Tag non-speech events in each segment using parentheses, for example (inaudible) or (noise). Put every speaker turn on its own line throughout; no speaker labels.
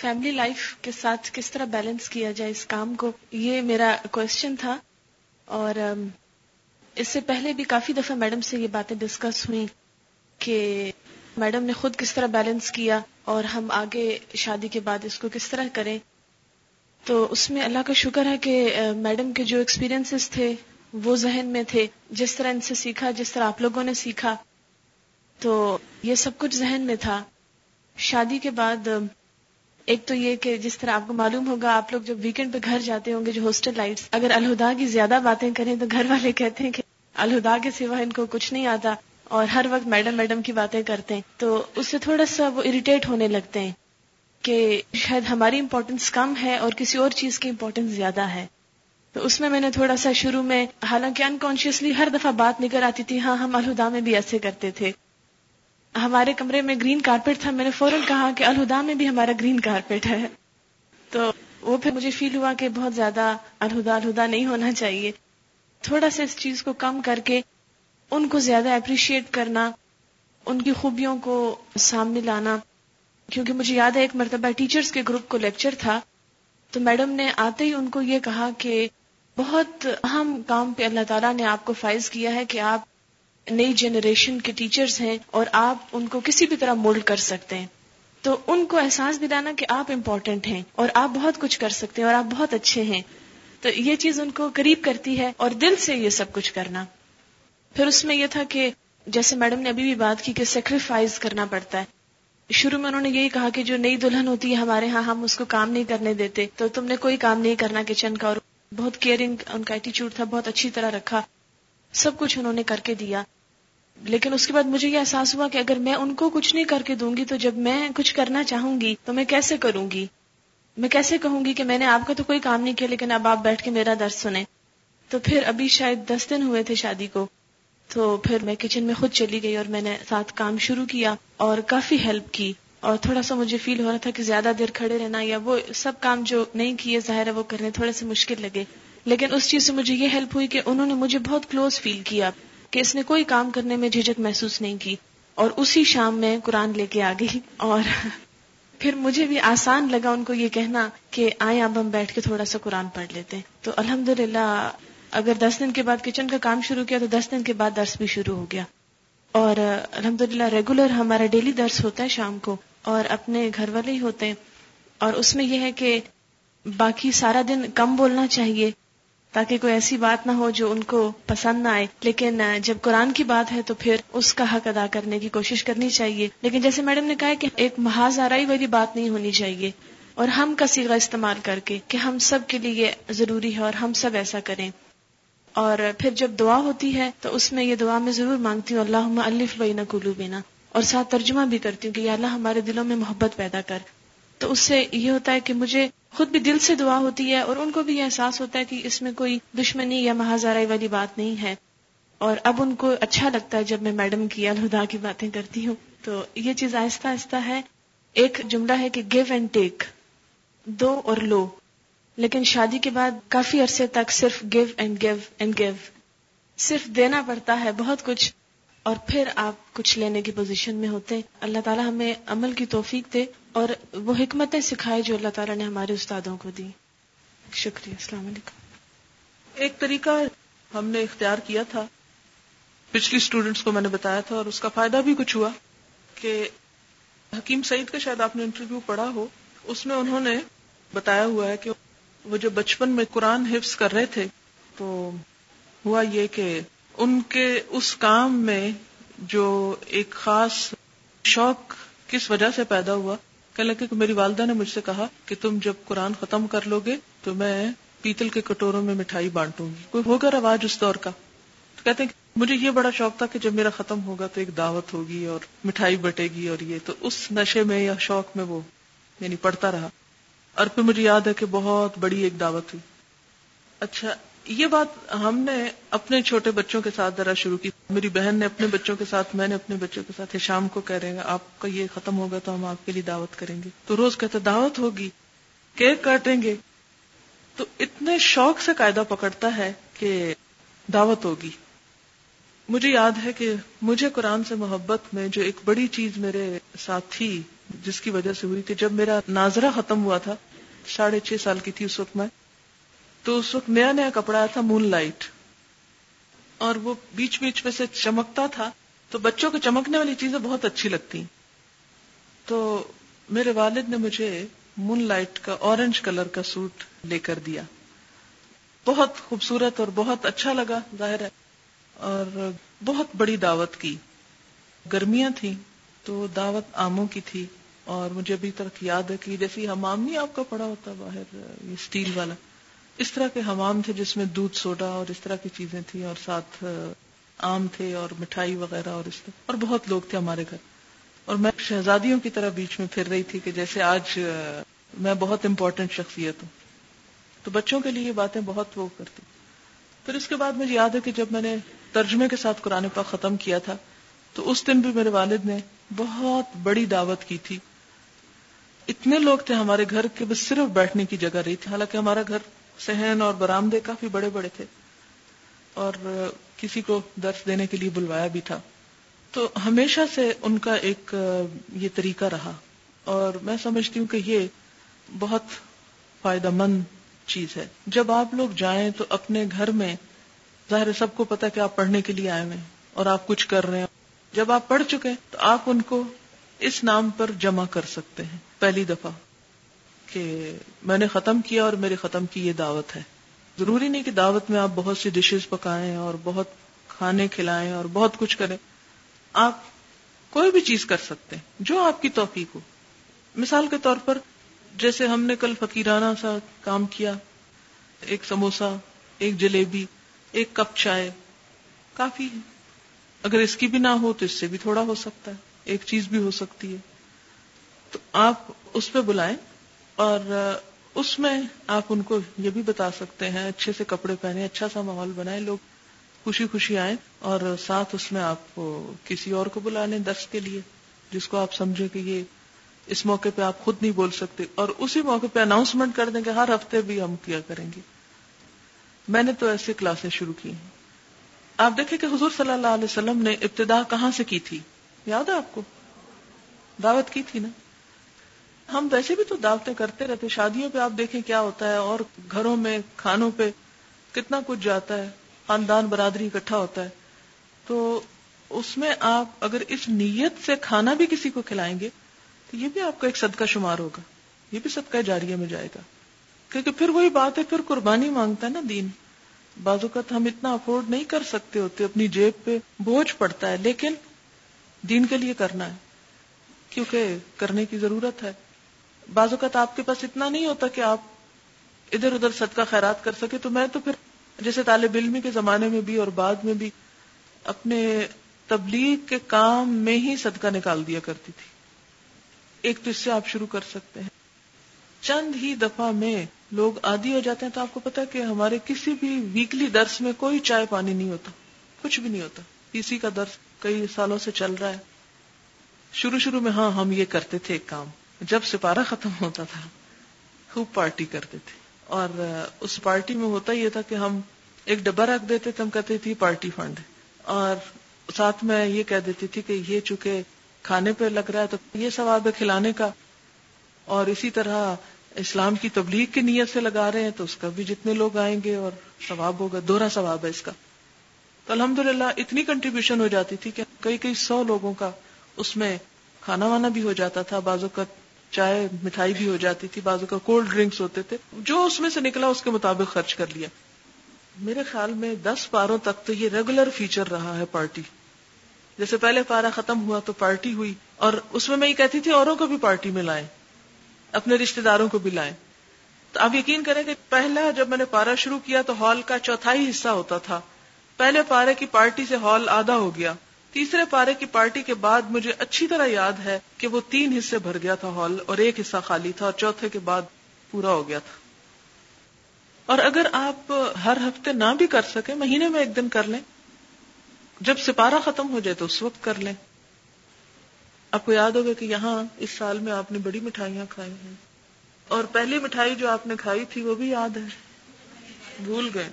Family life کے ساتھ کس طرح بیلنس کیا جائے اس کام کو؟ یہ میرا کوشچن تھا اور um, اس سے پہلے بھی کافی دفعہ میڈم سے یہ باتیں ڈسکس ہوئی کہ میڈم نے خود کس طرح بیلنس کیا اور ہم آگے شادی کے بعد اس کو کس طرح کریں۔ تو اس میں اللہ کا شکر ہے کہ uh, میڈم کے جو ایکسپیرینس تھے وہ ذہن میں تھے، جس طرح ان سے سیکھا، جس طرح آپ لوگوں نے سیکھا۔ تو یہ سب کچھ ذہن میں تھا۔ شادی کے بعد um, ایک تو یہ کہ جس طرح آپ کو معلوم ہوگا، آپ لوگ جب ویکینڈ پہ گھر جاتے ہوں گے، جو ہاسٹل لائٹس اگر الہدا کی زیادہ باتیں کریں تو گھر والے کہتے ہیں کہ الہدا کے سوا ان کو کچھ نہیں آتا اور ہر وقت میڈم میڈم کی باتیں کرتے ہیں۔ تو اس سے تھوڑا سا وہ اریٹیٹ ہونے لگتے ہیں کہ شاید ہماری امپورٹینس کم ہے اور کسی اور چیز کی امپورٹینس زیادہ ہے۔ تو اس میں میں نے تھوڑا سا شروع میں، حالانکہ انکانشیسلی ہر دفعہ بات نکل آتی تھی ہاں ہم الہدا میں بھی ایسے کرتے تھے۔ ہمارے کمرے میں گرین کارپیٹ تھا، میں نے فوراً کہا کہ الہدا میں بھی ہمارا گرین کارپیٹ ہے۔ تو وہ پھر مجھے فیل ہوا کہ بہت زیادہ الہدا الہدا نہیں ہونا چاہیے۔ تھوڑا سا اس چیز کو کم کر کے ان کو زیادہ اپریشیٹ کرنا، ان کی خوبیوں کو سامنے لانا۔ کیونکہ مجھے یاد ہے، ایک مرتبہ ٹیچرز کے گروپ کو لیکچر تھا۔ تو میڈم نے آتے ہی ان کو یہ کہا کہ بہت اہم کام پہ اللہ تعالیٰ نے آپ کو فائز کیا ہے کہ آپ نئی جنریشن کے ٹیچرز ہیں اور آپ ان کو کسی بھی طرح مولڈ کر سکتے ہیں۔ تو ان کو احساس دلانا کہ آپ امپورٹنٹ ہیں اور آپ بہت کچھ کر سکتے ہیں اور آپ بہت اچھے ہیں۔ تو یہ چیز ان کو قریب کرتی ہے اور دل سے یہ سب کچھ کرنا۔ پھر اس میں یہ تھا کہ جیسے میڈم نے ابھی بھی بات کی کہ سیکریفائز کرنا پڑتا ہے۔ شروع میں انہوں نے یہی کہا کہ جو نئی دلہن ہوتی ہے ہمارے ہاں ہم اس کو کام نہیں کرنے دیتے۔ تو تم نے کوئی کام نہیں کرنا کچن کا اور بہت کیئرنگ ان کا ایٹیچیوڈ تھا، بہت اچھی طرح رکھا۔ سب کچھ انہوں نے کر کے دیا۔ لیکن اس کے بعد مجھے یہ احساس ہوا کہ اگر میں ان کو کچھ نہیں کر کے دوں گی تو جب میں کچھ کرنا چاہوں گی تو میں کیسے کروں گی؟ میں کیسے کہوں گی کہ میں نے آپ کا تو کوئی کام نہیں کیا لیکن اب آپ بیٹھ کے میرا درد سنیں؟ تو پھر ابھی شاید دس دن ہوئے تھے شادی کو، تو پھر میں کچن میں خود چلی گئی اور میں نے ساتھ کام شروع کیا اور کافی ہیلپ کی اور تھوڑا سا مجھے فیل ہو رہا تھا کہ زیادہ دیر کھڑے رہنا یا وہ سب کام جو نہیں کیے ظاہر ہے وہ کرنے تھوڑے سے مشکل لگے۔ لیکن اس چیز سے مجھے یہ ہیلپ ہوئی کہ انہوں نے مجھے بہت کلوز فیل کیا۔ کہ اس نے کوئی کام کرنے میں جھجک محسوس نہیں کی اور اسی شام میں قرآن لے کے آ گئی اور (laughs) پھر مجھے بھی آسان لگا ان کو یہ کہنا کہ آئے اب ہم بیٹھ کے تھوڑا سا قرآن پڑھ لیتے تو الحمد اگر دس دن کے بعد کچن کا کام شروع کیا تو دس دن کے بعد درس بھی شروع ہو گیا۔ اور الحمد للہ ریگولر ہمارا ڈیلی درس ہوتا ہے شام کو اور اپنے گھر والے ہی ہوتے ہیں۔ اور اس میں یہ ہے کہ باقی سارا دن کم بولنا چاہیے۔ تاکہ کوئی ایسی بات نہ ہو جو ان کو پسند نہ آئے۔ لیکن جب قرآن کی بات ہے تو پھر اس کا حق ادا کرنے کی کوشش کرنی چاہیے۔ لیکن جیسے میڈم نے کہا کہ ایک محاذ آرائی والی بات نہیں ہونی چاہیے۔ اور ہم کا سیگا استعمال کر کے کہ ہم سب کے لیے ضروری ہے اور ہم سب ایسا کریں۔ اور پھر جب دعا ہوتی ہے تو اس میں یہ دعا میں ضرور مانگتی ہوں اللہ الف بین کلو بینا اور ساتھ ترجمہ بھی کرتی ہوں کہ یا اللہ ہمارے دلوں میں محبت پیدا کر۔ تو اس سے یہ ہوتا ہے کہ مجھے خود بھی دل سے دعا ہوتی ہے اور ان کو بھی یہ احساس ہوتا ہے کہ اس میں کوئی دشمنی یا محاذ والی بات نہیں ہے۔ اور اب ان کو اچھا لگتا ہے جب میں میڈم کی الہدا کی باتیں کرتی ہوں۔ تو یہ چیز آہستہ آہستہ ہے۔ ایک جملہ ہے کہ گیو اینڈ ٹیک دو اور لو۔ لیکن شادی کے بعد کافی عرصے تک صرف give and give and give صرف دینا پڑتا ہے بہت کچھ۔ اور پھر آپ کچھ لینے کی پوزیشن میں ہوتے۔ اللہ تعالیٰ ہمیں عمل کی توفیق دے۔ اور وہ حکمتیں سکھائے جو اللہ تعالیٰ نے ہمارے استادوں کو دی۔ شکریہ، السلام علیکم۔
ایک طریقہ ہم نے اختیار کیا تھا۔ پچھلی اسٹوڈینٹس کو میں نے بتایا تھا اور اس کا فائدہ بھی کچھ ہوا کہ حکیم سعید کا شاید آپ نے انٹرویو پڑھا ہو۔ اس میں انہوں نے بتایا ہوا ہے کہ وہ جو بچپن میں قرآن حفظ کر رہے تھے تو ہوا یہ کہ ان کے اس کام میں جو ایک خاص شوق کس وجہ سے پیدا ہوا کہ لگے کہ میری والدہ نے مجھ سے کہا کہ تم جب قرآن ختم کر لو گے تو میں پیتل کے کٹوروں میں مٹھائی بانٹوں گی۔ کوئی ہوگا رواج اس دور کا؟ تو کہتے ہیں کہ مجھے یہ بڑا شوق تھا کہ جب میرا ختم ہوگا تو ایک دعوت ہوگی اور مٹھائی بٹے گی اور یہ تو اس نشے میں یا شوق میں وہ یعنی پڑھتا رہا۔ اور پھر مجھے یاد ہے کہ بہت بڑی ایک دعوت ہوئی۔ اچھا یہ بات ہم نے اپنے چھوٹے بچوں کے ساتھ ذرا شروع کی۔ میری بہن نے اپنے بچوں کے ساتھ، میں نے اپنے بچوں کے ساتھ۔ شام کو کہہ رہے ہیں، آپ کا یہ ختم ہوگا تو ہم آپ کے لیے دعوت کریں گے۔ تو روز کہتے دعوت ہوگی، کیک کاٹیں گے۔ تو اتنے شوق سے قاعدہ پکڑتا ہے کہ دعوت ہوگی۔ مجھے یاد ہے کہ مجھے قرآن سے محبت میں جو ایک بڑی چیز میرے ساتھ تھی، جس کی وجہ سے ہوئی کہ جب میرا ناظرہ ختم ہوا تھا، ساڑھے چھ سال کی تھی اس وقت میں۔ تو اس وقت نیا نیا کپڑا آیا تھا مون لائٹ اور وہ بیچ بیچ میں سے چمکتا تھا تو بچوں کو چمکنے والی چیزیں بہت اچھی لگتی تو میرے والد نے مجھے مون لائٹ کا اورنج کلر کا سوٹ لے کر دیا بہت خوبصورت اور بہت اچھا لگا ظاہر ہے اور بہت بڑی دعوت کی گرمیاں تھیں تو دعوت آموں کی تھی اور مجھے ابھی تک یاد ہے کہ جیسے حمام نہیں آپ کا پڑا ہوتا باہر یہ اسٹیل والا اس طرح کے حمام تھے جس میں دودھ سوڈا اور اس طرح کی چیزیں تھیں اور ساتھ آم تھے اور مٹھائی وغیرہ اور اس طرح اور بہت لوگ تھے ہمارے گھر۔ اور میں شہزادیوں کی طرح بیچ میں پھر رہی تھی کہ جیسے آج میں بہت امپورٹنٹ شخصیت ہوں۔ تو بچوں کے لیے یہ باتیں بہت وہ کرتی۔ پھر اس کے بعد مجھے یاد ہے کہ جب میں نے ترجمے کے ساتھ قرآن پاک ختم کیا تھا، تو اس دن بھی میرے والد نے بہت بڑی دعوت کی تھی۔ اتنے لوگ تھے ہمارے گھر کے بس صرف بیٹھنے کی جگہ رہی تھی۔ حالانکہ ہمارا گھر سہن اور برامدے کافی بڑے بڑے تھے اور کسی کو درس دینے کے لیے بلوایا بھی تھا۔ تو ہمیشہ سے ان کا ایک یہ طریقہ رہا اور میں سمجھتی ہوں کہ یہ بہت فائدہ مند چیز ہے۔ جب آپ لوگ جائیں تو اپنے گھر میں ظاہر سب کو پتا کہ آپ پڑھنے کے لیے آئے ہوئے اور آپ کچھ کر رہے ہیں۔ جب آپ پڑھ چکے تو آپ ان کو اس نام پر جمع کر سکتے ہیں۔ پہلی دفعہ۔ کہ میں نے ختم کیا اور میرے ختم کی یہ دعوت ہے۔ ضروری نہیں کہ دعوت میں آپ بہت سی ڈشز پکائیں اور بہت کھانے کھلائیں اور بہت کچھ کریں۔ آپ کوئی بھی چیز کر سکتے ہیں، جو آپ کی توفیق ہو۔ مثال کے طور پر جیسے ہم نے کل فقیرانہ سا کام کیا، ایک سموسا، ایک جلیبی، ایک کپ چائے، کافی ہے۔ اگر اس کی بھی نہ ہو تو اس سے بھی تھوڑا ہو سکتا ہے، ایک چیز بھی ہو سکتی ہے۔ تو آپ اس پہ بلائیں۔ اور اس میں آپ ان کو یہ بھی بتا سکتے ہیں، اچھے سے کپڑے پہنے اچھا سا ماحول بنائے، لوگ خوشی خوشی آئیں اور ساتھ اس میں آپ کسی اور کو بلا لیں دس کے لیے، جس کو آپ سمجھے کہ یہ اس موقع پہ آپ خود نہیں بول سکتے۔ اور اسی موقع پہ اناؤنسمنٹ کر دیں کہ ہر ہفتے بھی ہم کیا کریں گے۔ میں نے تو ایسے کلاسیں شروع کی ہیں۔ آپ دیکھیں کہ حضور صلی اللہ علیہ وسلم نے ابتدا کہاں سے کی تھی؟ یاد ہے آپ کو؟ دعوت کی تھی نا؟ ہم ویسے بھی تو دعوتیں کرتے رہتے شادیوں پہ آپ دیکھیں کیا ہوتا ہے اور گھروں میں کھانوں پہ کتنا کچھ جاتا ہے، خاندان برادری اکٹھا ہوتا ہے۔ تو اس میں آپ اگر اس نیت سے کھانا بھی کسی کو کھلائیں گے تو یہ بھی آپ کا ایک صدقہ شمار ہوگا۔ یہ بھی صدقہ جاریہ میں جائے گا۔ کیونکہ پھر وہی بات ہے، پھر قربانی مانگتا ہے نا دین۔ بعض اوقات ہم اتنا افورڈ نہیں کر سکتے ہوتے، اپنی جیب پہ بوجھ پڑتا ہے، لیکن دین کے لیے کرنا ہے۔ کیونکہ کرنے کی ضرورت ہے۔ بعض اوقات آپ کے پاس اتنا نہیں ہوتا کہ آپ ادھر ادھر صدقہ خیرات کر سکے تو میں تو پھر جیسے طالب علمی کے زمانے میں بھی اور بعد میں بھی اپنے تبلیغ کے کام میں ہی صدقہ نکال دیا کرتی تھی۔ ایک تو اس سے آپ شروع کر سکتے ہیں۔ چند ہی دفعہ میں لوگ عادی ہو جاتے ہیں تو آپ کو پتا کہ ہمارے کسی بھی ویکلی درس میں کوئی چائے پانی نہیں ہوتا، کچھ بھی نہیں ہوتا۔ اسی کا درس کئی سالوں سے چل رہا ہے۔ شروع شروع میں ہاں ہم یہ کرتے تھے ایک کام۔ جب سپارہ ختم ہوتا تھا، خوب پارٹی کرتے تھے۔ اور اس پارٹی میں ہوتا یہ تھا کہ ہم ایک ڈبا رکھ دیتے تھے، ہم کہتے تھے پارٹی فنڈ۔ اور ساتھ میں یہ کہہ دیتی تھی کہ یہ چونکہ کھانے پہ لگ رہا ہے، تو یہ ثواب ہے کھلانے کا۔ اور اسی طرح اسلام کی تبلیغ کی نیت سے لگا رہے ہیں، تو اس کا بھی جتنے لوگ آئیں گے اور ثواب ہوگا، دوہرا ثواب ہے اس کا۔ تو الحمد اتنی کنٹریبیوشن ہو جاتی تھی کہ کئی کئی سو لوگوں کا اس میں کھانا وانا بھی ہو جاتا تھا بازو کا چائے مٹھائی بھی ہو جاتی تھی بازو کا کولڈ ڈرنکس ہوتے تھے۔ جو اس میں سے نکلا، اس کے مطابق خرچ کر لیا۔ میرے خیال میں دس پاروں تک تو یہ ریگولر فیچر رہا ہے پارٹی جیسے پہلے پارا ختم ہوا تو پارٹی ہوئی، اور اس میں میں یہ کہتی تھی، اوروں کو بھی پارٹی میں لائیں، اپنے رشتے داروں کو بھی لائیں۔ تو آپ یقین کریں کہ پہلا جب میں نے پارا شروع کیا تو ہال کا چوتھائی حصہ ہوتا تھا۔ پہلے پارے کی پارٹی سے ہال آدھا ہو گیا۔ تیسرے پارے کی پارٹی کے بعد مجھے اچھی طرح یاد ہے کہ وہ تین حصے بھر گیا تھا ہال اور ایک حصہ خالی تھا اور چوتھے کے بعد پورا ہو گیا تھا۔ اور اگر آپ ہر ہفتے نہ بھی کر سکیں، مہینے میں ایک دن کر لیں۔ جب سپارہ ختم ہو جائے تو اس وقت کر لیں۔ آپ کو یاد ہوگا کہ یہاں اس سال میں آپ نے بڑی مٹھائیاں کھائی ہیں۔ اور پہلی مٹھائی جو آپ نے کھائی تھی وہ بھی یاد ہے۔ بھول گئے۔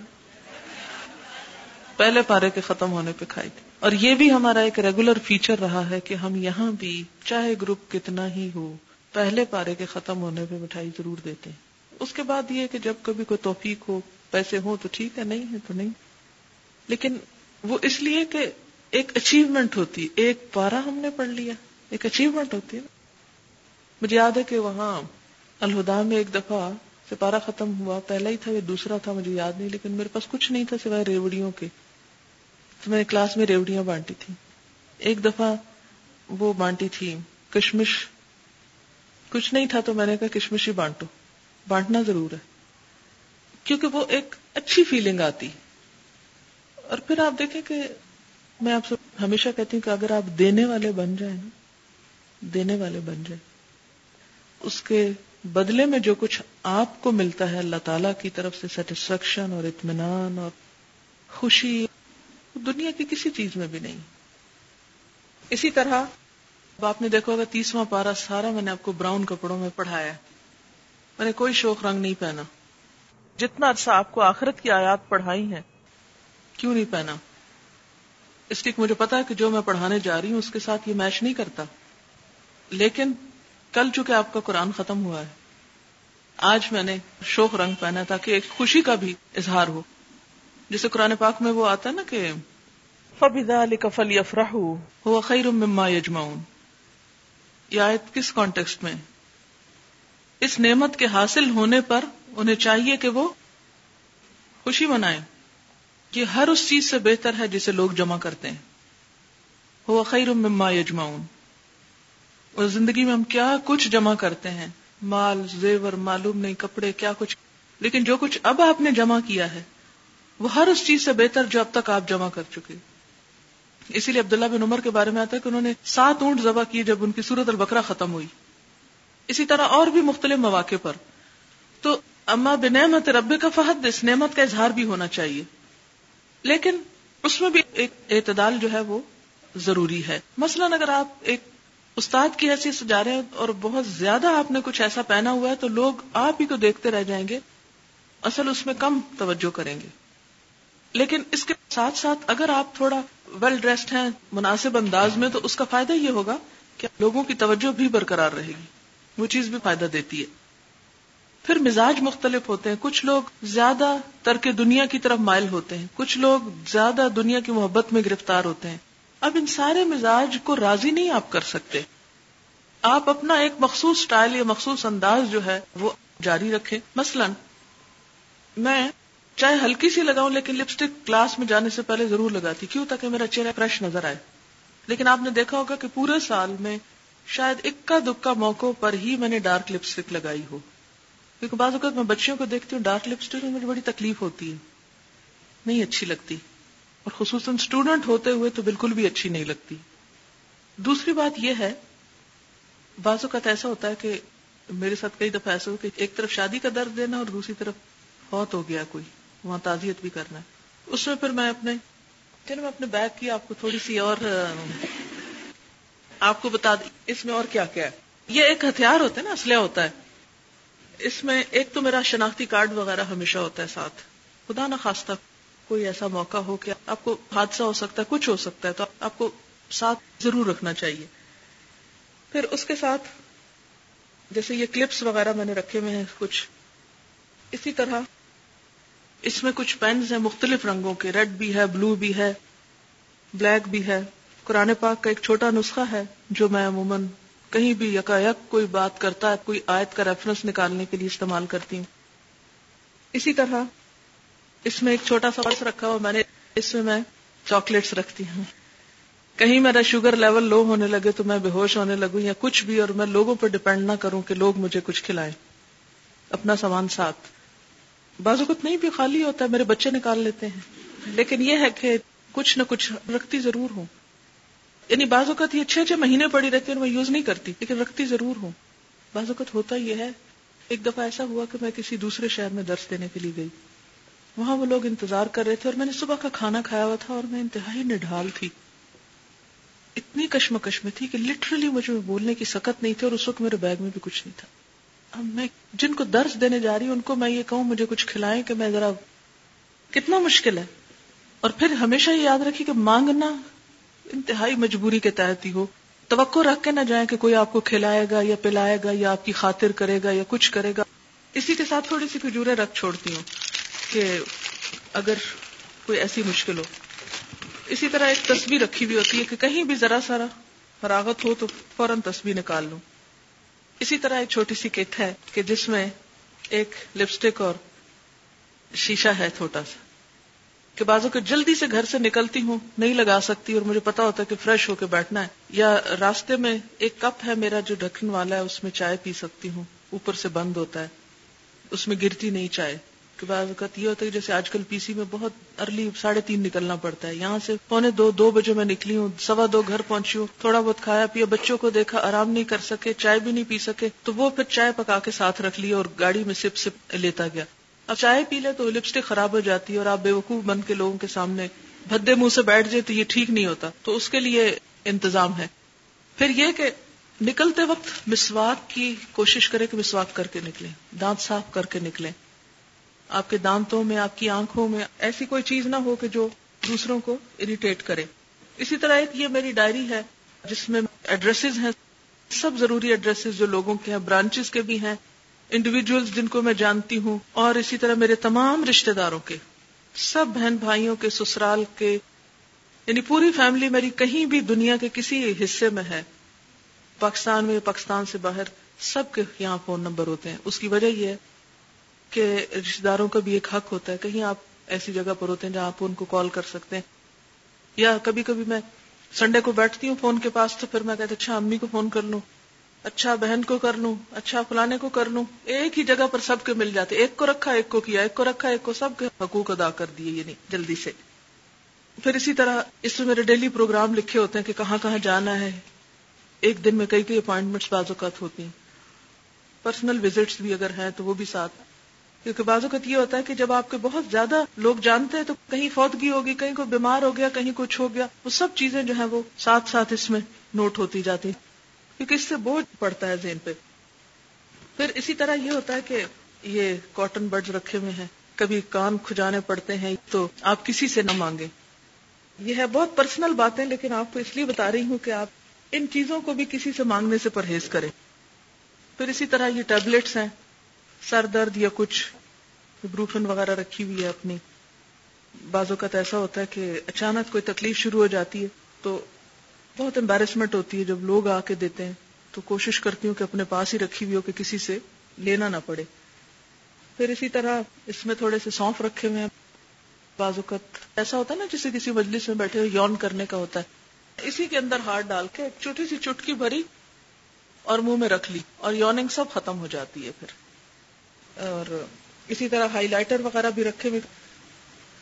پہلے پارے کے ختم ہونے پہ کھائی تھی۔ اور یہ بھی ہمارا ایک ریگولر فیچر رہا ہے کہ ہم یہاں بھی چاہے گروپ کتنا ہی ہو، پہلے پارے کے ختم ہونے پہ مٹھائی ضرور دیتے ہیں۔ اس کے بعد یہ کہ جب کبھی کوئی توفیق ہو، پیسے ہوں تو ٹھیک ہے، نہیں ہے تو نہیں۔ لیکن وہ اس لیے کہ ایک اچیومنٹ ہوتی، ایک پارا ہم نے پڑھ لیا، ایک اچیومنٹ ہوتی۔ ہے مجھے یاد ہے کہ وہاں الہدا میں ایک دفعہ سپارہ ختم ہوا، پہلا ہی تھا یا دوسرا تھا مجھے یاد نہیں، لیکن میرے پاس کچھ نہیں تھا سوائے ریوڑیوں کے۔ تو میں نے کلاس میں ریوڑیاں بانٹی تھی ایک دفعہ وہ بانٹی تھی کشمش۔ کچھ نہیں تھا تو میں نے کہا کشمش ہی بانٹو۔ بانٹنا ضرور ہے۔ کیونکہ وہ ایک اچھی فیلنگ آتی۔ اور پھر آپ دیکھیں کہ میں آپ سے ہمیشہ کہتی ہوں کہ اگر آپ دینے والے بن جائیں نا، دینے والے بن جائیں۔ اس کے بدلے میں جو کچھ آپ کو ملتا ہے، اللہ تعالی کی طرف سے سیٹسفیکشن اور اطمینان اور خوشی۔ دنیا کی کسی چیز میں بھی نہیں۔ اسی طرح اب آپ نے دیکھا ہوگا تیسواں پارا سارا میں نے آپ کو براؤن کپڑوں میں پڑھایا۔ میں نے کوئی شوق رنگ نہیں پہنا۔ جتنا عرصہ آپ کو آخرت کی آیات پڑھائی ہیں، کیوں نہیں پہنا؟ اس لیے مجھے پتا ہے کہ جو میں پڑھانے جا رہی ہوں، اس کے ساتھ یہ میچ نہیں کرتا۔ لیکن کل چونکہ آپ کا قرآن ختم ہوا ہے، آج میں نے شوق رنگ پہنا تاکہ ایک خوشی کا بھی اظہار ہو۔ جسے قرآن پاک میں وہ آتا ہے نا کہ کفل افراہ ہوا خیر مما یجماؤن یہ آیت کس کانٹیکسٹ میں؟ اس نعمت کے حاصل ہونے پر انہیں چاہیے کہ وہ خوشی منائے یہ ہر اس چیز سے بہتر ہے جسے لوگ جمع کرتے ہیں۔ ہوا خیر مما یجماؤن اور زندگی میں ہم کیا کچھ جمع کرتے ہیں؟ مال زیور معلوم نہیں کپڑے کیا کچھ۔ لیکن جو کچھ اب آپ نے جمع کیا ہے وہ ہر اس چیز سے بہتر جو اب تک آپ جمع کر چکے۔ اسی لیے عبداللہ بن عمر کے بارے میں آتا ہے کہ انہوں نے سات اونٹ ذبح کیے جب ان کی صورت البکرا ختم ہوئی۔ اسی طرح اور بھی مختلف مواقع پر۔ تو اما بنعمت رب کا فہد اس نعمت کا اظہار بھی ہونا چاہیے۔ لیکن اس میں بھی ایک اعتدال جو ہے وہ ضروری ہے۔ مثلا اگر آپ ایک استاد کی حیثیت سے جا رہے ہیں اور بہت زیادہ آپ نے کچھ ایسا پہنا ہوا ہے تو لوگ آپ ہی کو دیکھتے رہ جائیں گے۔ اصل اس میں کم توجہ کریں گے۔ لیکن اس کے ساتھ ساتھ اگر آپ تھوڑا ویل ڈریسڈ ہیں، مناسب انداز میں، تو اس کا فائدہ یہ ہوگا کہ لوگوں کی توجہ بھی برقرار رہے گی۔ وہ چیز بھی فائدہ دیتی ہے۔ پھر مزاج مختلف ہوتے ہیں۔ کچھ لوگ زیادہ ترک دنیا کی طرف مائل ہوتے ہیں۔ کچھ لوگ زیادہ دنیا کی محبت میں گرفتار ہوتے ہیں۔ اب ان سارے مزاج کو راضی نہیں آپ کر سکتے۔ آپ اپنا ایک مخصوص سٹائل یا مخصوص انداز جو ہے، وہ جاری رکھے مثلا، میں چاہے ہلکی سی لگاؤں، لیکن لپسٹک کلاس میں جانے سے پہلے ضرور لگاتی۔ کیوں؟ تاکہ میرا چہرہ فریش نظر آئے۔ لیکن آپ نے دیکھا ہوگا کہ پورے سال میں شاید اکا دکا موقع پر ہی میں نے ڈارک لپسٹک لگائی ہو۔ کیونکہ بعض اوقات میں بچیوں کو دیکھتی ہوں ڈارک لپسٹک میں مجھے بڑی تکلیف ہوتی ہے۔ نہیں اچھی لگتی۔ اور خصوصاً اسٹوڈنٹ ہوتے ہوئے تو بالکل بھی اچھی نہیں لگتی۔ دوسری بات یہ ہے، بعض اوقات ایسا ہوتا ہے کہ میرے ساتھ کئی دفعہ ایسا ہو کہ ایک طرف شادی کا درد دینا اور دوسری طرف بہت ہو گیا کوئی۔ وہاں تعزیت بھی کرنا ہے۔ اس میں پھر میں اپنے میں اپنے بیگ کی آپ کو تھوڑی سی اور، آپ کو بتا دی اس میں اور کیا کیا ہے؟ یہ ایک ہتھیار ہوتا ہے نا، اسلحہ ہوتا ہے۔ اس میں ایک تو میرا شناختی کارڈ وغیرہ ہمیشہ ہوتا ہے ساتھ۔ خدا نہ خاصتا کوئی ایسا موقع ہو کہ آپ کو حادثہ ہو سکتا ہے، کچھ ہو سکتا ہے، تو آپ کو ساتھ ضرور رکھنا چاہیے۔ پھر اس کے ساتھ جیسے یہ کلپس وغیرہ میں نے رکھے ہوئے ہیں، کچھ۔ اسی طرح اس میں کچھ پینز ہیں مختلف رنگوں کے. ریڈ بھی ہے بلو بھی ہے بلیک بھی ہے. قرآن پاک کا ایک چھوٹا نسخہ ہے جو میں عموماً کہیں بھی یکا یک کوئی بات کرتا ہے، کوئی آیت کا ریفرنس نکالنے کے لیے استعمال کرتی ہوں. اسی طرح اس میں ایک چھوٹا سا پرس رکھا ہوا میں نے، اس میں میں چاکلیٹس رکھتی ہوں. کہیں میرا شوگر لیول لو ہونے لگے تو میں بے ہوش ہونے لگوں یا کچھ بھی اور میں لوگوں پر ڈپینڈ نہ کروں کہ لوگ مجھے کچھ کھلائیں. اپنا سامان ساتھ. بعض اوقات نہیں بھی خالی ہوتا ہے، میرے بچے نکال لیتے ہیں۔ لیکن یہ ہے کہ کچھ نہ کچھ رکھتی ضرور ہوں۔ یعنی بعض اوقات یہ اچھے اچھے مہینے پڑی رہتی اور میں یوز نہیں کرتی، لیکن رکھتی ضرور ہوں۔ بعض اوقات ہوتا یہ ہے، ایک دفعہ ایسا ہوا کہ میں کسی دوسرے شہر میں درس دینے کے لیے گئی۔ وہاں وہ لوگ انتظار کر رہے تھے اور میں نے صبح کا کھانا کھایا ہوا تھا اور میں انتہائی نڈھال تھی۔ اتنی کشمکش میں تھی کہ لٹرلی مجھے بولنے کی سکت نہیں تھی اور اس وقت میرے بیگ میں بھی کچھ نہیں تھا۔ میں جن کو درس دینے جا رہی ہوں، ان کو میں یہ کہوں، مجھے کچھ کھلائیں کہ میں ذرا کتنا مشکل ہے۔ اور پھر ہمیشہ یہ یاد رکھی کہ مانگنا انتہائی مجبوری کے تحت ہی ہو۔ توقع رکھ کے نہ جائیں کہ کوئی آپ کو کھلائے گا یا پلائے گا یا آپ کی خاطر کرے گا یا کچھ کرے گا۔ اسی کے ساتھ تھوڑی سی کھجورے رکھ چھوڑتی ہوں کہ اگر کوئی ایسی مشکل ہو۔ اسی طرح ایک تصویر رکھی ہوئی ہوتی ہے کہ کہیں بھی ذرا سارا فراغت ہو تو فوراً تصویر نکال لوں۔ اسی طرح ایک چھوٹی سی کٹ ہے کہ جس میں ایک لپسٹک اور شیشہ ہے چھوٹا سا، کہ بازو کے جلدی سے گھر سے نکلتی ہوں، نہیں لگا سکتی اور مجھے پتا ہوتا ہے کہ فریش ہو کے بیٹھنا ہے، یا راستے میں ایک کپ ہے میرا جو ڈھکن والا ہے، اس میں چائے پی سکتی ہوں، اوپر سے بند ہوتا ہے، اس میں گرتی نہیں چائے۔ کہ بعض اوقات یہ ہوتا ہے جیسے آج کل پی سی میں بہت ارلی ساڑھے تین نکلنا پڑتا ہے۔ یہاں سے پونے دو دو بجے میں نکلی ہوں، سوا دو گھر پہنچی ہوں، تھوڑا بہت کھایا پیا، بچوں کو دیکھا، آرام نہیں کر سکے، چائے بھی نہیں پی سکے، تو وہ پھر چائے پکا کے ساتھ رکھ لی اور گاڑی میں سپ سپ لیتا گیا۔ اب چائے پی لے تو لپسٹک خراب ہو جاتی ہے اور آپ بے وقوف بن کے لوگوں کے سامنے بھدے منہ سے بیٹھ جائے تو یہ ٹھیک نہیں ہوتا۔ تو اس کے لیے انتظام ہے۔ پھر یہ کہ نکلتے وقت مسواک کی کوشش کرے کہ مسواک کر کے نکلے دانت صاف کر کے نکلے آپ کے دانتوں میں، آپ کی آنکھوں میں، ایسی کوئی چیز نہ ہو کہ جو دوسروں کو اریٹیٹ کرے۔ اسی طرح ایک یہ میری ڈائری ہے جس میں ایڈریسز ہیں۔ سب ضروری ایڈریسز جو لوگوں کے ہیں برانچز کے بھی ہیں انڈیویجل جن کو میں جانتی ہوں، اور اسی طرح میرے تمام رشتے داروں کے۔ سب بہن بھائیوں کے، سسرال کے یعنی پوری فیملی میری کہیں بھی دنیا کے کسی حصے میں ہے۔ پاکستان میں پاکستان سے باہر، سب کے یہاں فون نمبر ہوتے ہیں۔ اس کی وجہ یہ ہے کہ رشتے داروں کا بھی ایک حق ہوتا ہے۔ کہیں آپ ایسی جگہ پر ہوتے ہیں جہاں آپ ان کو کال کر سکتے ہیں۔ یا کبھی کبھی میں سنڈے کو بیٹھتی ہوں فون کے پاس تو پھر میں کہتے اچھا امی کو فون کر لوں اچھا بہن کو کر لوں اچھا فلانے کو کر لوں۔ ایک ہی جگہ پر سب کے مل جاتے۔ ایک کو رکھا، ایک کو کیا، ایک کو رکھا، ایک کو سب کے حقوق ادا کر دیے یعنی جلدی سے۔ پھر اسی طرح اس میں میرے ڈیلی پروگرام لکھے ہوتے ہیں کہ کہاں کہاں جانا ہے۔ ایک دن میں کئی کئی اپوائنٹمنٹس بعض اوقات ہوتی ہیں۔ پرسنل وزٹس بھی اگر ہیں تو وہ بھی ساتھ۔ کیونکہ بعض اوقات یہ ہوتا ہے کہ جب آپ کے بہت زیادہ لوگ جانتے ہیں تو کہیں فوتگی ہوگی، کہیں کوئی بیمار ہو گیا، کہیں کچھ ہو گیا، وہ سب چیزیں جو ہیں وہ ساتھ ساتھ اس میں نوٹ ہوتی جاتی کیونکہ اس سے بوجھ پڑتا ہے ذہن پہ۔ پھر اسی طرح یہ ہوتا ہے کہ یہ کاٹن برڈ رکھے ہوئے ہیں، کبھی کان کھجانے پڑتے ہیں تو آپ کسی سے نہ مانگے یہ ہے بہت پرسنل باتیں، لیکن آپ کو اس لیے بتا رہی ہوں کہ آپ ان چیزوں کو بھی کسی سے مانگنے سے پرہیز کریں۔ پھر اسی طرح یہ ٹیبلٹس ہیں۔ سر درد یا کچھ بروفن وغیرہ رکھی ہوئی ہے اپنی، بعض اوقات ایسا ہوتا ہے کہ اچانک کوئی تکلیف شروع ہو جاتی ہے تو بہت امبیرسمنٹ ہوتی ہے جب لوگ آ کے دیتے ہیں۔ تو کوشش کرتی ہوں کہ اپنے پاس ہی رکھی ہوئی ہو کہ کسی سے لینا نہ پڑے۔ پھر اسی طرح اس میں تھوڑے سے سونف رکھے ہوئے ہیں۔ بعض اوقات ایسا ہوتا ہے نا جسے کسی مجلس میں بیٹھے ہوئے یون کرنے کا ہوتا ہے۔ اسی کے اندر ہاتھ ڈال کے ایک چھوٹی سی چٹکی بھری اور منہ میں رکھ لی اور یوننگ سب ختم ہو جاتی ہے پھر۔ اور اسی طرح ہائی لائٹر وغیرہ بھی رکھے ہوئے۔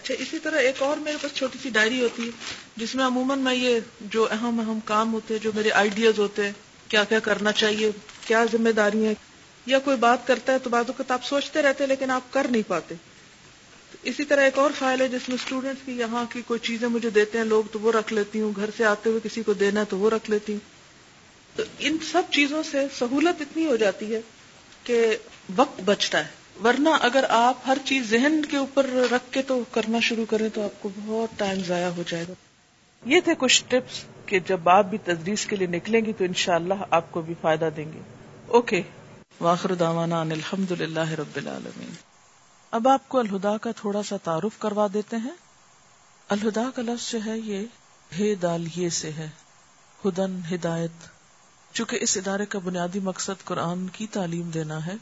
اچھا اسی طرح ایک اور میرے پاس چھوٹی سی ڈائری ہوتی ہے، جس میں عموماً میں یہ جو اہم اہم کام ہوتے ہیں، جو میرے آئیڈیاز ہوتے ہیں، کیا کیا کرنا چاہیے، کیا ذمہ داری ہے یا کوئی بات کرتا ہے تو بعض اوقات آپ سوچتے رہتے لیکن آپ کر نہیں پاتے۔ اسی طرح ایک اور فائل ہے جس میں اسٹوڈینٹس کی یہاں کی کوئی چیزیں مجھے دیتے ہیں، لوگ تو وہ رکھ لیتی ہوں، گھر سے آتے ہوئے کسی کو دینا تو وہ رکھ لیتی ہوں۔ تو ان سب چیزوں سے سہولت اتنی ہو جاتی ہے کہ وقت بچتا ہے۔ ورنہ اگر آپ ہر چیز ذہن کے اوپر رکھ کے تو کرنا شروع کریں تو آپ کو بہت ٹائم ضائع ہو جائے گا۔ یہ تھے کچھ ٹپس کہ جب آپ بھی تدریس کے لیے نکلیں گی تو انشاءاللہ اللہ آپ کو بھی فائدہ دیں گے۔ اوکے۔ واخر داوانا الحمد للہ رب العالمین۔ اب آپ کو الہدا کا تھوڑا سا تعارف کروا دیتے ہیں۔ الہدا کا لفظ جو ہے یہ ہے دالیے سے ہے۔ ہدن ہدایت۔ چونکہ اس ادارے کا بنیادی مقصد قرآن کی تعلیم دینا ہے،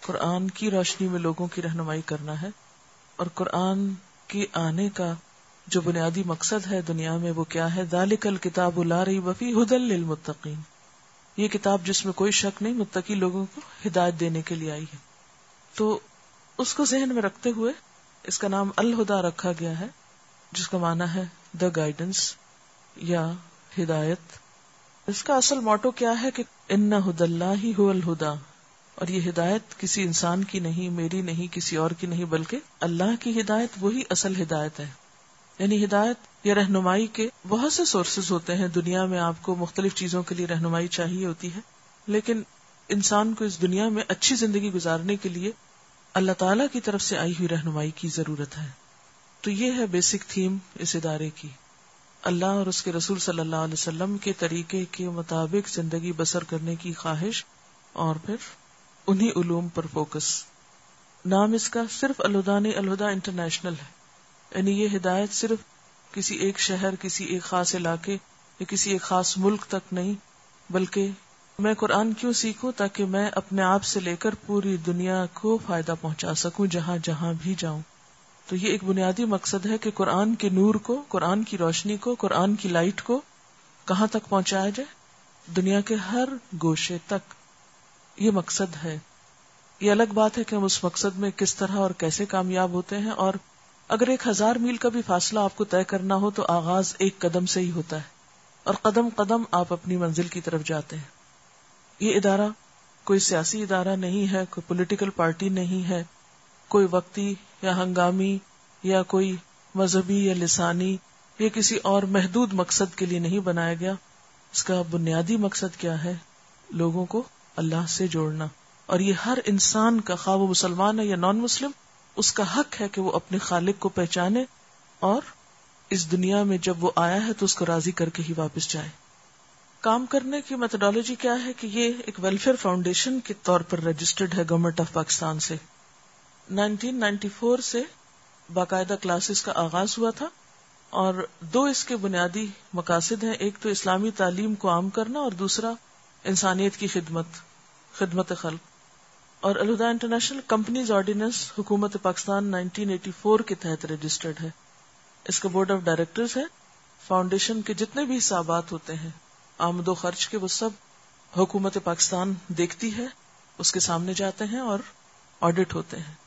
قرآن کی روشنی میں لوگوں کی رہنمائی کرنا ہے، اور قرآن کے آنے کا جو بنیادی مقصد ہے دنیا میں وہ کیا ہے؟ دالک الکتاب لا وفی ہدل للمتقین۔ یہ کتاب جس میں کوئی شک نہیں، متقی لوگوں کو ہدایت دینے کے لیے آئی ہے۔ تو اس کو ذہن میں رکھتے ہوئے اس کا نام الہدا رکھا گیا ہے، جس کا معنی ہے دا گائیڈنس یا ہدایت۔ اس کا اصل موٹو کیا ہے کہ ان ہد اللہ ہی ہو الہدا اور یہ ہدایت کسی انسان کی نہیں، میری نہیں، کسی اور کی نہیں، بلکہ اللہ کی ہدایت وہی اصل ہدایت ہے۔ یعنی ہدایت یا رہنمائی کے بہت سے سورسز ہوتے ہیں۔ دنیا میں آپ کو مختلف چیزوں کے لیے رہنمائی چاہیے ہوتی ہے، لیکن انسان کو اس دنیا میں اچھی زندگی گزارنے کے لیے اللہ تعالی کی طرف سے آئی ہوئی رہنمائی کی ضرورت ہے۔ تو یہ ہے بیسک تھیم اس ادارے کی۔ اللہ اور اس کے رسول صلی اللہ علیہ وسلم کے طریقے کے مطابق زندگی بسر کرنے کی خواہش اور پھر انہی علوم پر فوکس۔ نام اس کا صرف الہدان الہدا انٹرنیشنل ہے۔ یعنی یہ ہدایت صرف کسی ایک شہر، کسی ایک خاص علاقے یا کسی ایک خاص ملک تک نہیں، بلکہ میں قرآن کیوں سیکھوں تاکہ میں اپنے آپ سے لے کر پوری دنیا کو فائدہ پہنچا سکوں جہاں جہاں بھی جاؤں۔ تو یہ ایک بنیادی مقصد ہے کہ قرآن کے نور کو، قرآن کی روشنی کو، قرآن کی لائٹ کو کہاں تک پہنچایا جائے؟ دنیا کے ہر گوشے تک۔ یہ مقصد ہے۔ یہ الگ بات ہے کہ ہم اس مقصد میں کس طرح اور کیسے کامیاب ہوتے ہیں اور اگر ایک ہزار میل کا بھی فاصلہ آپ کو طے کرنا ہو تو آغاز ایک قدم سے ہی ہوتا ہے۔ اور قدم قدم آپ اپنی منزل کی طرف جاتے ہیں۔ یہ ادارہ کوئی سیاسی ادارہ نہیں ہے، کوئی پولیٹیکل پارٹی نہیں ہے، کوئی وقتی یا ہنگامی یا کوئی مذہبی یا لسانی، یا کسی اور محدود مقصد کے لیے نہیں بنایا گیا۔ اس کا بنیادی مقصد کیا ہے؟ لوگوں کو اللہ سے جوڑنا۔ اور یہ ہر انسان کا خواب و مسلمان ہے یا نان مسلم اس کا حق ہے کہ وہ اپنے خالق کو پہچانے اور اس دنیا میں جب وہ آیا ہے تو اس کو راضی کر کے ہی واپس جائے۔ کام کرنے کی میتھڈالوجی کیا ہے کہ یہ ایک ویلفیئر فاؤنڈیشن کے طور پر رجسٹرڈ ہے گورنمنٹ آف پاکستان سے۔ 1994 سے باقاعدہ کلاسز کا آغاز ہوا تھا اور دو اس کے بنیادی مقاصد ہیں، ایک تو اسلامی تعلیم کو عام کرنا اور دوسرا انسانیت کی خدمت خدمت خلق۔ اور الہدا انٹرنیشنل کمپنیز آرڈیننس حکومت پاکستان 1984 کے تحت رجسٹرڈ ہے۔ اس کا بورڈ آف ڈائریکٹرز ہے۔ فاؤنڈیشن کے جتنے بھی حسابات ہوتے ہیں، آمد و خرچ کے وہ سب حکومت پاکستان دیکھتی ہے، اس کے سامنے جاتے ہیں اور آڈٹ ہوتے ہیں۔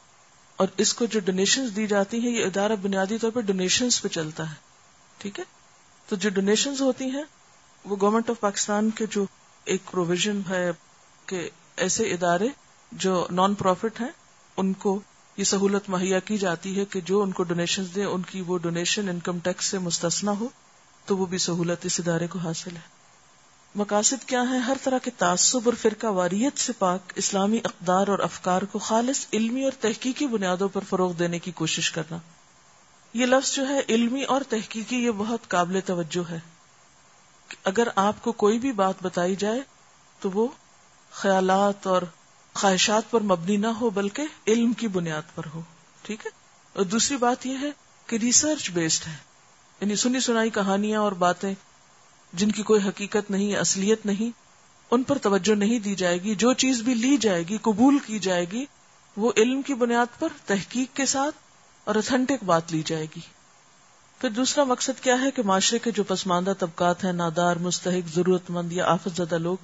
اور اس کو جو ڈونیشن دی جاتی ہیں، یہ ادارہ بنیادی طور پر ڈونیشن پہ چلتا ہے۔ ٹھیک ہے؟ تو جو ڈونیشن ہوتی ہیں، وہ گورنمنٹ آف پاکستان کے جو ایک پروویژن ہے کہ ایسے ادارے جو نان پروفٹ ہیں، ان کو یہ سہولت مہیا کی جاتی ہے کہ جو ان کو ڈونیشن دیں، ان کی وہ ڈونیشن انکم ٹیکس سے مستثنا ہو، تو وہ بھی سہولت اس ادارے کو حاصل ہے۔ مقاصد کیا ہے ہر طرح کے تعصب اور فرقہ واریت سے پاک اسلامی اقدار اور افکار کو خالص علمی اور تحقیقی بنیادوں پر فروغ دینے کی کوشش کرنا۔ یہ لفظ جو ہے، علمی اور تحقیقی، یہ بہت قابل توجہ ہے۔ اگر آپ کو کوئی بھی بات بتائی جائے، تو وہ خیالات اور خواہشات پر مبنی نہ ہو، بلکہ علم کی بنیاد پر ہو۔ ٹھیک ہے؟ اور دوسری بات یہ ہے کہ ریسرچ بیسڈ ہے۔ یعنی سنی سنائی کہانیاں اور باتیں جن کی کوئی حقیقت نہیں، اصلیت نہیں، ان پر توجہ نہیں دی جائے گی۔ جو چیز بھی لی جائے گی، قبول کی جائے گی، وہ علم کی بنیاد پر تحقیق کے ساتھ اور اتھینٹک بات لی جائے گی۔ پھر دوسرا مقصد کیا ہے کہ معاشرے کے جو پسماندہ طبقات ہیں، نادار، مستحق ضرورت مند یا آفت زدہ لوگ،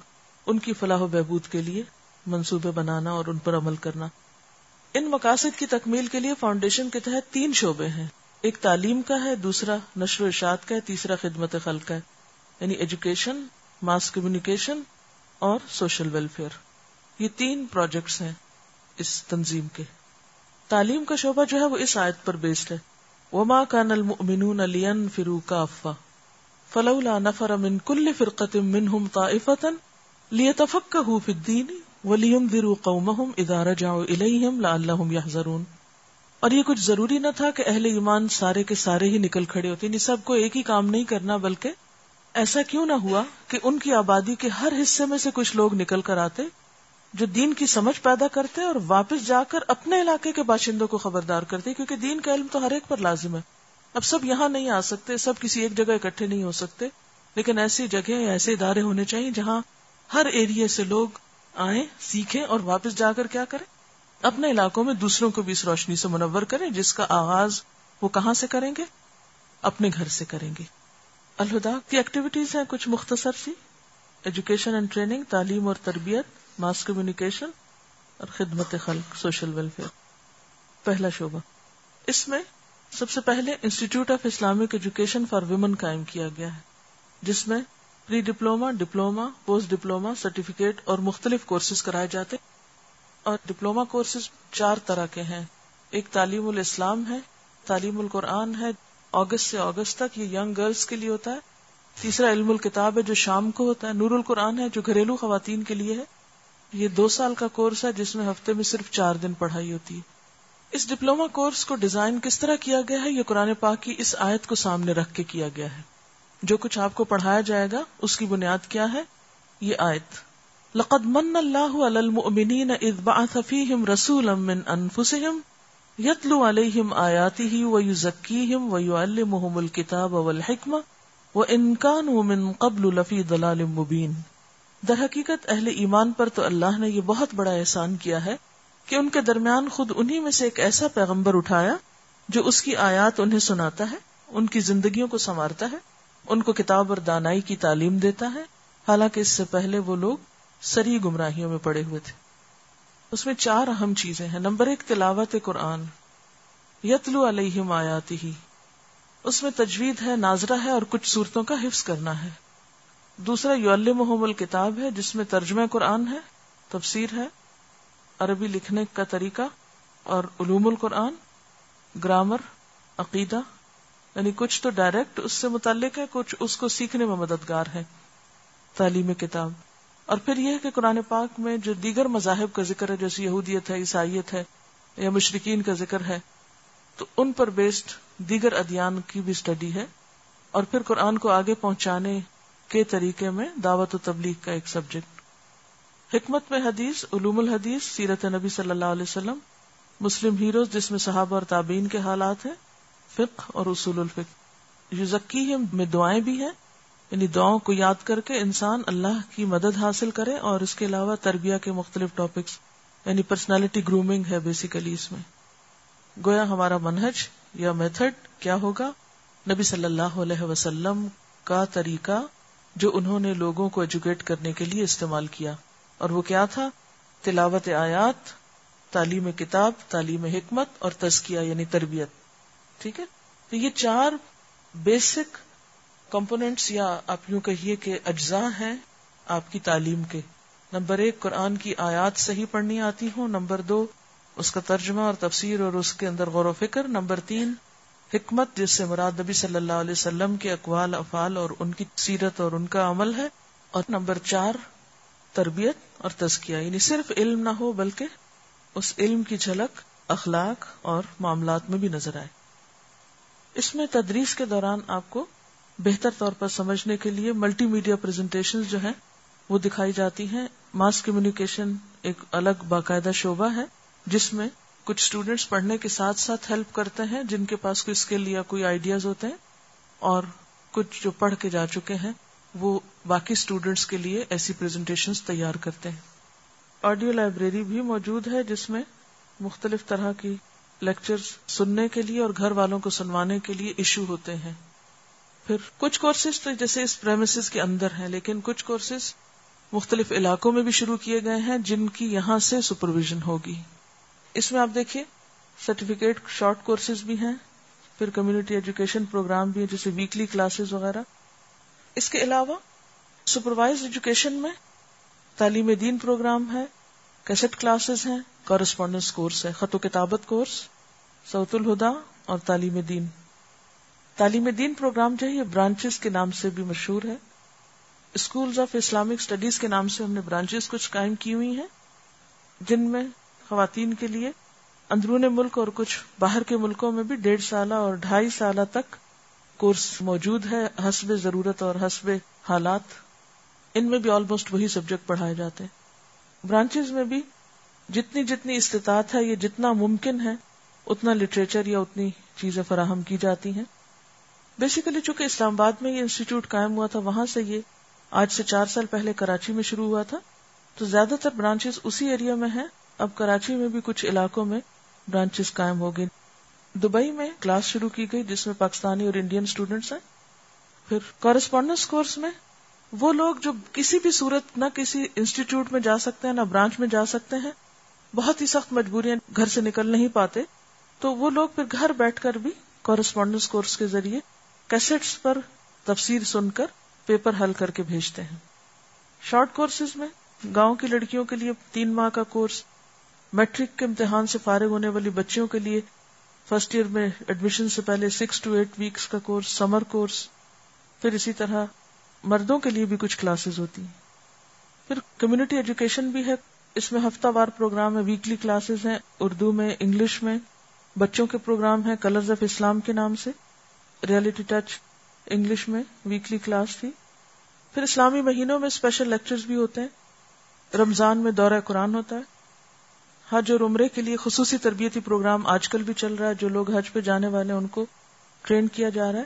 ان کی فلاح و بہبود کے لیے منصوبے بنانا اور ان پر عمل کرنا۔ ان مقاصد کی تکمیل کے لیے فاؤنڈیشن کے تحت تین شعبے ہیں۔ ایک تعلیم کا ہے، دوسرا نشر و اشاعت کا ہے، تیسرا خدمت خلق کا ہے۔ یعنی ایجوکیشن ماس کمیونیکیشن اور سوشل ویلفیئر یہ تین پروجیکٹس ہیں اس تنظیم کے۔ تعلیم کا شعبہ جو ہے وہ اس آیت پر بیسڈ ہے۔ وما کان المؤمنون لینفروا کافا فلولا نفر من كل فرقة منهم طائفة ليتفقهوا في الدين ولينذروا قومهم اذا رجعوا اليهم لعلهم يحذرون۔ اور یہ کچھ ضروری نہ تھا کہ اہل ایمان سارے کے سارے ہی نکل کھڑے ہوتے یعنی سب کو ایک ہی کام نہیں کرنا بلکہ ایسا کیوں نہ ہوا کہ ان کی آبادی کے ہر حصے میں سے کچھ لوگ نکل کر آتے جو دین کی سمجھ پیدا کرتے اور واپس جا کر اپنے علاقے کے باشندوں کو خبردار کرتے، کیونکہ دین کا علم تو ہر ایک پر لازم ہے۔ اب سب یہاں نہیں آ سکتے، سب کسی ایک جگہ اکٹھے نہیں ہو سکتے، لیکن ایسی جگہ ایسے ادارے ہونے چاہیے جہاں ہر ایریا سے لوگ آئیں، سیکھیں اور واپس جا کر کیا کریں۔ اپنے علاقوں میں دوسروں کو بھی اس روشنی سے منور کریں، جس کا آغاز وہ کہاں سے کریں گے؟ اپنے گھر سے کریں گے۔ الہدا، کی ایکٹیویٹیز ہیں کچھ مختصر سی؟ ایجوکیشن اینڈ ٹریننگ تعلیم اور تربیت ماس کمیونیکیشن اور خدمت خلق سوشل ویلفیئر پہلا شعبہ۔ اس میں سب سے پہلے institute of Islamic education for women قائم کیا گیا ہے، جس میں pre diploma diploma post diploma certificate اور مختلف کورسز کرائے جاتے اور ڈپلوما کورسز چار طرح کے ہیں۔ ایک تعلیم الاسلام ہے، تعلیم القرآن ہے اگست سے اگست تک یہ ینگ گرلس کے لیے ہوتا ہے۔ تیسرا علم الکتاب ہے جو شام کو ہوتا ہے۔ نور القرآن ہے جو گھریلو خواتین کے لیے ہے۔ یہ دو سال کا کورس ہے جس میں ہفتے میں صرف چار دن پڑھائی ہوتی ہے۔ اس ڈپلوما کورس کو ڈیزائن کس طرح کیا گیا ہے یہ قرآن پاک کی اس آیت کو سامنے رکھ کے کیا گیا ہے۔ جو کچھ آپ کو پڑھایا جائے گا، اس کی بنیاد کیا ہے؟ یہ آیت۔ لقد من اللہ علی المؤمنین اذ بعث فیہم رسولا من انفسہم یتلو علیہم آیاتہ ویزکیہم ویعلمہم الکتاب والحکمہ وان کانوا من قبل لفی ضلال مبین۔ در حقیقت اہل ایمان پر تو اللہ نے یہ بہت بڑا احسان کیا ہے کہ ان کے درمیان خود انہی میں سے ایک ایسا پیغمبر اٹھایا جو اس کی آیات انہیں سناتا ہے، ان کی زندگیوں کو سنوارتا ہے، ان کو کتاب اور دانائی کی تعلیم دیتا ہے۔ حالانکہ اس سے پہلے وہ لوگ سری گمراہیوں میں پڑے ہوئے تھے۔ اس میں چار اہم چیزیں ہیں۔ نمبر ایک، تلاوت قرآن۔ یتلو علیہم آیاتی ہی اس میں تجوید ہے، ناظرہ ہے اور کچھ صورتوں کا حفظ کرنا ہے۔ دوسرا یو محمل کتاب ہے، جس میں ترجمہ قرآن ہے، تفسیر ہے، عربی لکھنے کا طریقہ اور علوم القرآن، گرامر، عقیدہ۔ یعنی کچھ تو ڈائریکٹ اس سے متعلق ہے، کچھ اس کو سیکھنے میں مددگار ہے۔ تعلیم کتاب۔ اور پھر یہ کہ قرآن پاک میں جو دیگر مذاہب کا ذکر ہے، جیسے یہودیت ہے، عیسائیت ہے، یا مشرقین کا ذکر ہے، تو ان پر بیسڈ دیگر ادیان کی بھی اسٹڈی ہے۔ اور پھر قرآن کو آگے پہنچانے کے طریقے میں دعوت و تبلیغ کا ایک سبجیکٹ حکمت میں حدیث، علوم الحدیث، سیرت نبی صلی اللہ علیہ وسلم، مسلم ہیروز جس میں صحابہ اور تابعین کے حالات ہیں، فقہ اور اصول الفق یوزکی میں دعائیں بھی ہیں یعنی دعاؤں کو یاد کر کے انسان اللہ کی مدد حاصل کرے اور اس کے علاوہ تربیہ کے مختلف ٹاپکس یعنی پرسنالٹی گرومنگ ہے بیسیکلی اس میں۔ گویا ہمارا منہج یا میتھڈ کیا ہوگا؟ نبی صلی اللہ علیہ وسلم کا طریقہ جو انہوں نے لوگوں کو ایجوکیٹ کرنے کے لیے استعمال کیا۔ اور وہ کیا تھا؟ تلاوت آیات، تعلیم کتاب، تعلیم حکمت اور تزکیہ یعنی تربیت۔ ٹھیک ہے؟ تو یہ چار بیسک کمپونیٹس یا آپ یوں کہیے کہ اجزاء ہیں آپ کی تعلیم کے۔ نمبر ایک، قرآن کی آیات صحیح پڑھنی آتی ہوں۔ نمبر دو، اس کا ترجمہ اور تفسیر اور اس کے اندر غور و فکر۔ نمبر تین، حکمت، جس سے مراد نبی صلی اللہ علیہ وسلم کے اقوال، افعال اور ان کی سیرت اور ان کا عمل ہے۔ اور نمبر چار، تربیت اور تزکیہ۔ یعنی صرف علم نہ ہو، بلکہ اس علم کی جھلک، اخلاق اور معاملات میں بھی نظر آئے۔ اس میں تدریس کے دوران آپ کو بہتر طور پر سمجھنے کے لیے ملٹی میڈیا پریزنٹیشن جو ہیں وہ دکھائی جاتی ہیں۔ ماس کمیونیکیشن ایک الگ باقاعدہ شعبہ ہے جس میں کچھ اسٹوڈینٹس پڑھنے کے ساتھ ساتھ ہیلپ کرتے ہیں، جن کے پاس کوئی اسکل یا کوئی آئیڈیاز ہوتے ہیں۔ اور کچھ جو پڑھ کے جا چکے ہیں، وہ باقی اسٹوڈینٹس کے لیے ایسی پریزنٹیشن تیار کرتے ہیں۔ آڈیو لائبریری بھی موجود ہے جس میں مختلف طرح کی لیکچر سننے کے لیے اور گھر والوں کو سنوانے کے لیے ایشو ہوتے ہیں۔ پھر کچھ کورسز تو جیسے اس پریمسز کے اندر ہیں، لیکن کچھ کورسز مختلف علاقوں میں بھی شروع کیے گئے ہیں جن کی یہاں سے سپرویژن ہوگی۔ اس میں آپ دیکھیے سرٹیفکیٹ شارٹ کورسز بھی ہیں، پھر کمیونٹی ایجوکیشن پروگرام بھی ہیں، جیسے ویکلی کلاسز وغیرہ۔ اس کے علاوہ سپروائز ایجوکیشن میں تعلیم دین پروگرام ہے کیسٹ کلاسز ہیں کورسپونڈنس کورس ہے، خط و کتابت کورس سعود الہدا اور تعلیم دین۔ تعلیم دین پروگرام جو ہے، یہ برانچز کے نام سے بھی مشہور ہے۔ اسکولز آف اسلامک اسٹڈیز کے نام سے ہم نے برانچز کچھ قائم کی ہوئی ہیں۔ جن میں خواتین کے لیے اندرون ملک اور کچھ باہر کے ملکوں میں بھی ڈیڑھ سالہ اور ڈھائی سالہ تک کورس موجود ہے۔ حسب ضرورت اور حسب حالات، ان میں بھی آلموسٹ وہی سبجیکٹ پڑھائے جاتے ہیں۔ برانچز میں بھی جتنی جتنی استطاعت ہے، یہ جتنا ممکن ہے، اتنا لٹریچر یا اتنی چیزیں فراہم کی جاتی ہیں۔ بیسیکلی چونکہ اسلام آباد میں یہ انسٹیٹیوٹ قائم ہوا تھا، وہاں سے یہ آج سے چار سال پہلے کراچی میں شروع ہوا تھا۔ تو زیادہ تر برانچز اسی ایریا میں ہیں۔ اب کراچی میں بھی کچھ علاقوں میں برانچز قائم ہو گئی دبئی میں کلاس شروع کی گئی، جس میں پاکستانی اور انڈین اسٹوڈینٹس ہیں۔ پھر کورسپونڈنس کورس میں وہ لوگ جو کسی بھی صورت نہ کسی انسٹیٹیوٹ میں جا سکتے ہیں، نہ برانچ میں جا سکتے ہیں، بہت ہی سخت مجبوریاں گھر سے نکل نہیں پاتے۔ تو وہ لوگ پھر گھر بیٹھ کر بھی کورسپونڈنس کورس کے ذریعے کیسٹس پر تفسیر سن کر پیپر حل کر کے بھیجتے ہیں۔ شارٹ کورسز میں گاؤں کی لڑکیوں کے لیے تین ماہ کا کورس، میٹرک کے امتحان سے فارغ ہونے والی بچیوں کے لیے فرسٹ ایئر میں ایڈمیشن سے پہلے سکس ٹو ایٹ ویکس کا کورس، سمر کورس، پھر اسی طرح مردوں کے لیے بھی کچھ کلاسز ہوتی ہیں۔ پھر کمیونٹی ایجوکیشن بھی ہے۔ اس میں ہفتہ وار پروگرام ہے، ویکلی کلاسز ہیں، اردو میں، انگلش میں، بچوں کے پروگرام ہیں، کلرز آف اسلام کے نام سے۔ ریالٹی ٹچ انگلش میں ویکلی کلاس تھی۔ پھر اسلامی مہینوں میں اسپیشل لیکچرز بھی ہوتے ہیں۔ رمضان میں دورہ قرآن ہوتا ہے۔ حج اور عمرے کے لیے خصوصی تربیتی پروگرام آج کل بھی چل رہا ہے، جو لوگ حج پہ جانے والے ان کو ٹرین کیا جا رہا ہے۔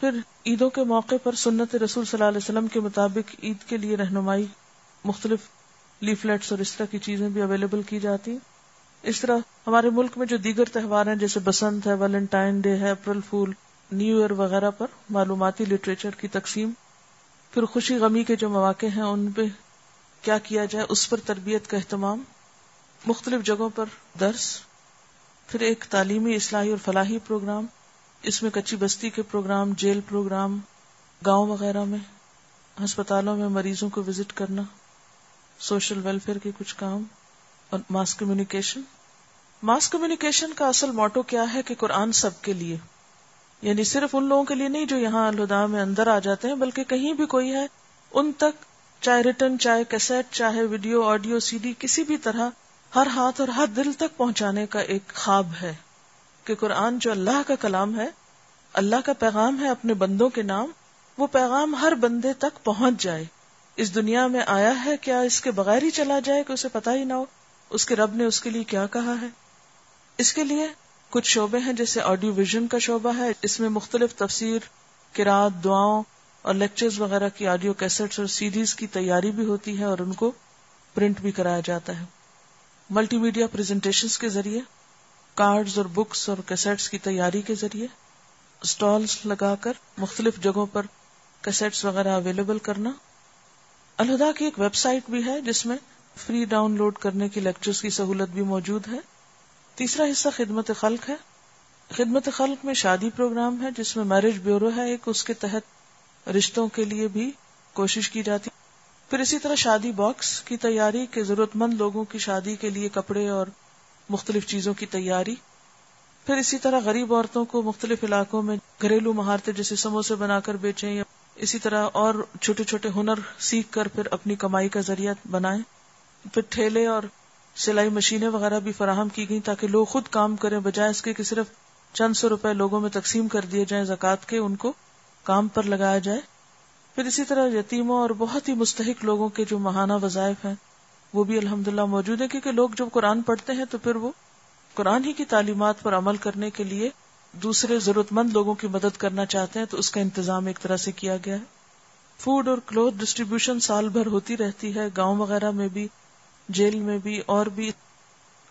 پھر عیدوں کے موقع پر سنت رسول صلی اللہ علیہ وسلم کے مطابق عید کے لیے رہنمائی، مختلف لیفلیٹس اور اس طرح کی چیزیں بھی اویلیبل کی جاتی اس طرح ہمارے ملک میں جو دیگر تہوار ہیں، جیسے بسنت ہے، ویلنٹائن ڈے ہے، اپریل فول، نیو ایئر وغیرہ پر معلوماتی لٹریچر کی تقسیم، پھر خوشی غمی کے جو مواقع ہیں، ان پہ کیا کیا جائے، اس پر تربیت کا اہتمام، مختلف جگہوں پر درس، پھر ایک تعلیمی اصلاحی اور فلاحی پروگرام، اس میں کچی بستی کے پروگرام، جیل پروگرام، گاؤں وغیرہ میں، ہسپتالوں میں مریضوں کو وزٹ کرنا، سوشل ویلفیئر کے کچھ کام اور ماس کمیونیکیشن ماس کمیونیکیشن کا اصل موٹو کیا ہے کہ قرآن سب کے لیے. یعنی صرف ان لوگوں کے لیے نہیں جو یہاں الہدا میں اندر آ جاتے ہیں، بلکہ کہیں بھی کوئی ہے، ان تک، چاہے ریٹرن چاہے کیسٹ چاہے ویڈیو آڈیو سی ڈی کسی بھی طرح، ہر ہاتھ اور ہر دل تک پہنچانے کا ایک خواب ہے کہ قرآن جو اللہ کا کلام ہے، اللہ کا پیغام ہے اپنے بندوں کے نام، وہ پیغام ہر بندے تک پہنچ جائے۔ اس دنیا میں آیا ہے، کیا اس کے بغیر ہی چلا جائے کہ اسے پتا ہی نہ ہو؟ اس کے رب نے اس کے لیے کیا کہا ہے؟ اس کے لیے کچھ شعبے ہیں جیسے آڈیو ویژن کا شعبہ ہے، اس میں مختلف تفسیر کراط دعاؤں اور لیکچرز وغیرہ کی آڈیو کیسٹس اور سیریز کی تیاری بھی ہوتی ہے اور ان کو پرنٹ بھی کرایا جاتا ہے۔ ملٹی میڈیا پریزنٹیشن کے ذریعے کارڈز اور بکس اور کیسٹس کی تیاری کے ذریعے اسٹالس لگا کر مختلف جگہوں پر کیسٹس وغیرہ اویلیبل کرنا۔ الہدا کی ایک ویب سائٹ بھی ہے جس میں فری ڈاؤن لوڈ کرنے کی لیکچرز کی سہولت بھی موجود ہے۔ تیسرا حصہ خدمت خلق ہے۔ خدمت خلق میں شادی پروگرام ہے جس میں میرج بیورو ہے۔ ایک اس کے تحت رشتوں کے لیے بھی کوشش کی جاتی پھر اسی طرح شادی باکس کی تیاری کے ضرورت مند لوگوں کی شادی کے لیے کپڑے اور مختلف چیزوں کی تیاری۔ پھر اسی طرح غریب عورتوں کو مختلف علاقوں میں گھریلو مہارتیں جیسے سموسے بنا کر بیچیں یا اسی طرح اور چھوٹے چھوٹے ہنر سیکھ کر پھر اپنی کمائی کا ذریعہ بنائیں۔ پھر ٹھیلے اور سلائی مشینیں وغیرہ بھی فراہم کی گئی تاکہ لوگ خود کام کریں، بجائے اس کے کہ صرف چند سو روپے لوگوں میں تقسیم کر دیے جائیں زکات کے، ان کو کام پر لگایا جائے۔ پھر اسی طرح یتیموں اور بہت ہی مستحق لوگوں کے جو ماہانہ وظائف ہیں، وہ بھی الحمد للہ موجود ہے کیونکہ لوگ جب قرآن پڑھتے ہیں تو پھر وہ قرآن ہی کی تعلیمات پر عمل کرنے کے لیے دوسرے ضرورت مند لوگوں کی مدد کرنا چاہتے ہیں، تو اس کا انتظام ایک طرح سے کیا گیا ہے۔ فوڈ اور کلوتھ ڈسٹریبیوشن سال بھر ہوتی رہتی ہے، گاؤں وغیرہ میں بھی جیل میں بھی اور بھی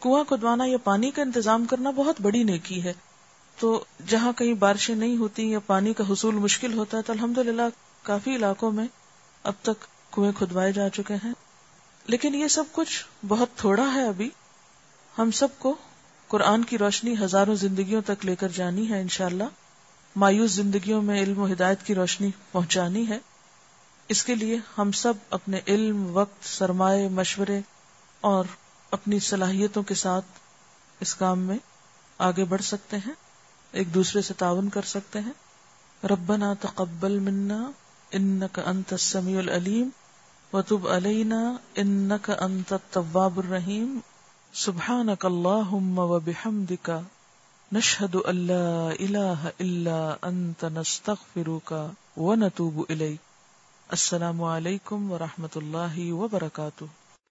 کنواں کھدوانا یا پانی کا انتظام کرنا بہت بڑی نیکی ہے۔ تو جہاں کہیں بارشیں نہیں ہوتی یا پانی کا حصول مشکل ہوتا ہے تو الحمد للہ کافی علاقوں میں اب تک کنویں کھدوائے جا چکے ہیں۔ لیکن یہ سب کچھ بہت تھوڑا ہے ابھی۔ ہم سب کو قرآن کی روشنی ہزاروں زندگیوں تک لے کر جانی ہے انشاءاللہ۔ مایوس زندگیوں میں علم و ہدایت کی روشنی پہنچانی ہے۔ اس کے لیے ہم سب اپنے علم، وقت سرمائے مشورے اور اپنی صلاحیتوں کے ساتھ اس کام میں آگے بڑھ سکتے ہیں، ایک دوسرے سے تعاون کر سکتے ہیں۔ ربنا تقبل منا انك انت السميع العليم وتب علينا انك انت التواب الرحيم سبحانك اللهم وبحمدك نشهد ان لا اله الا انت نستغفرك ونتوب اليك السلام علیکم ورحمۃ اللہ وبرکاتہ۔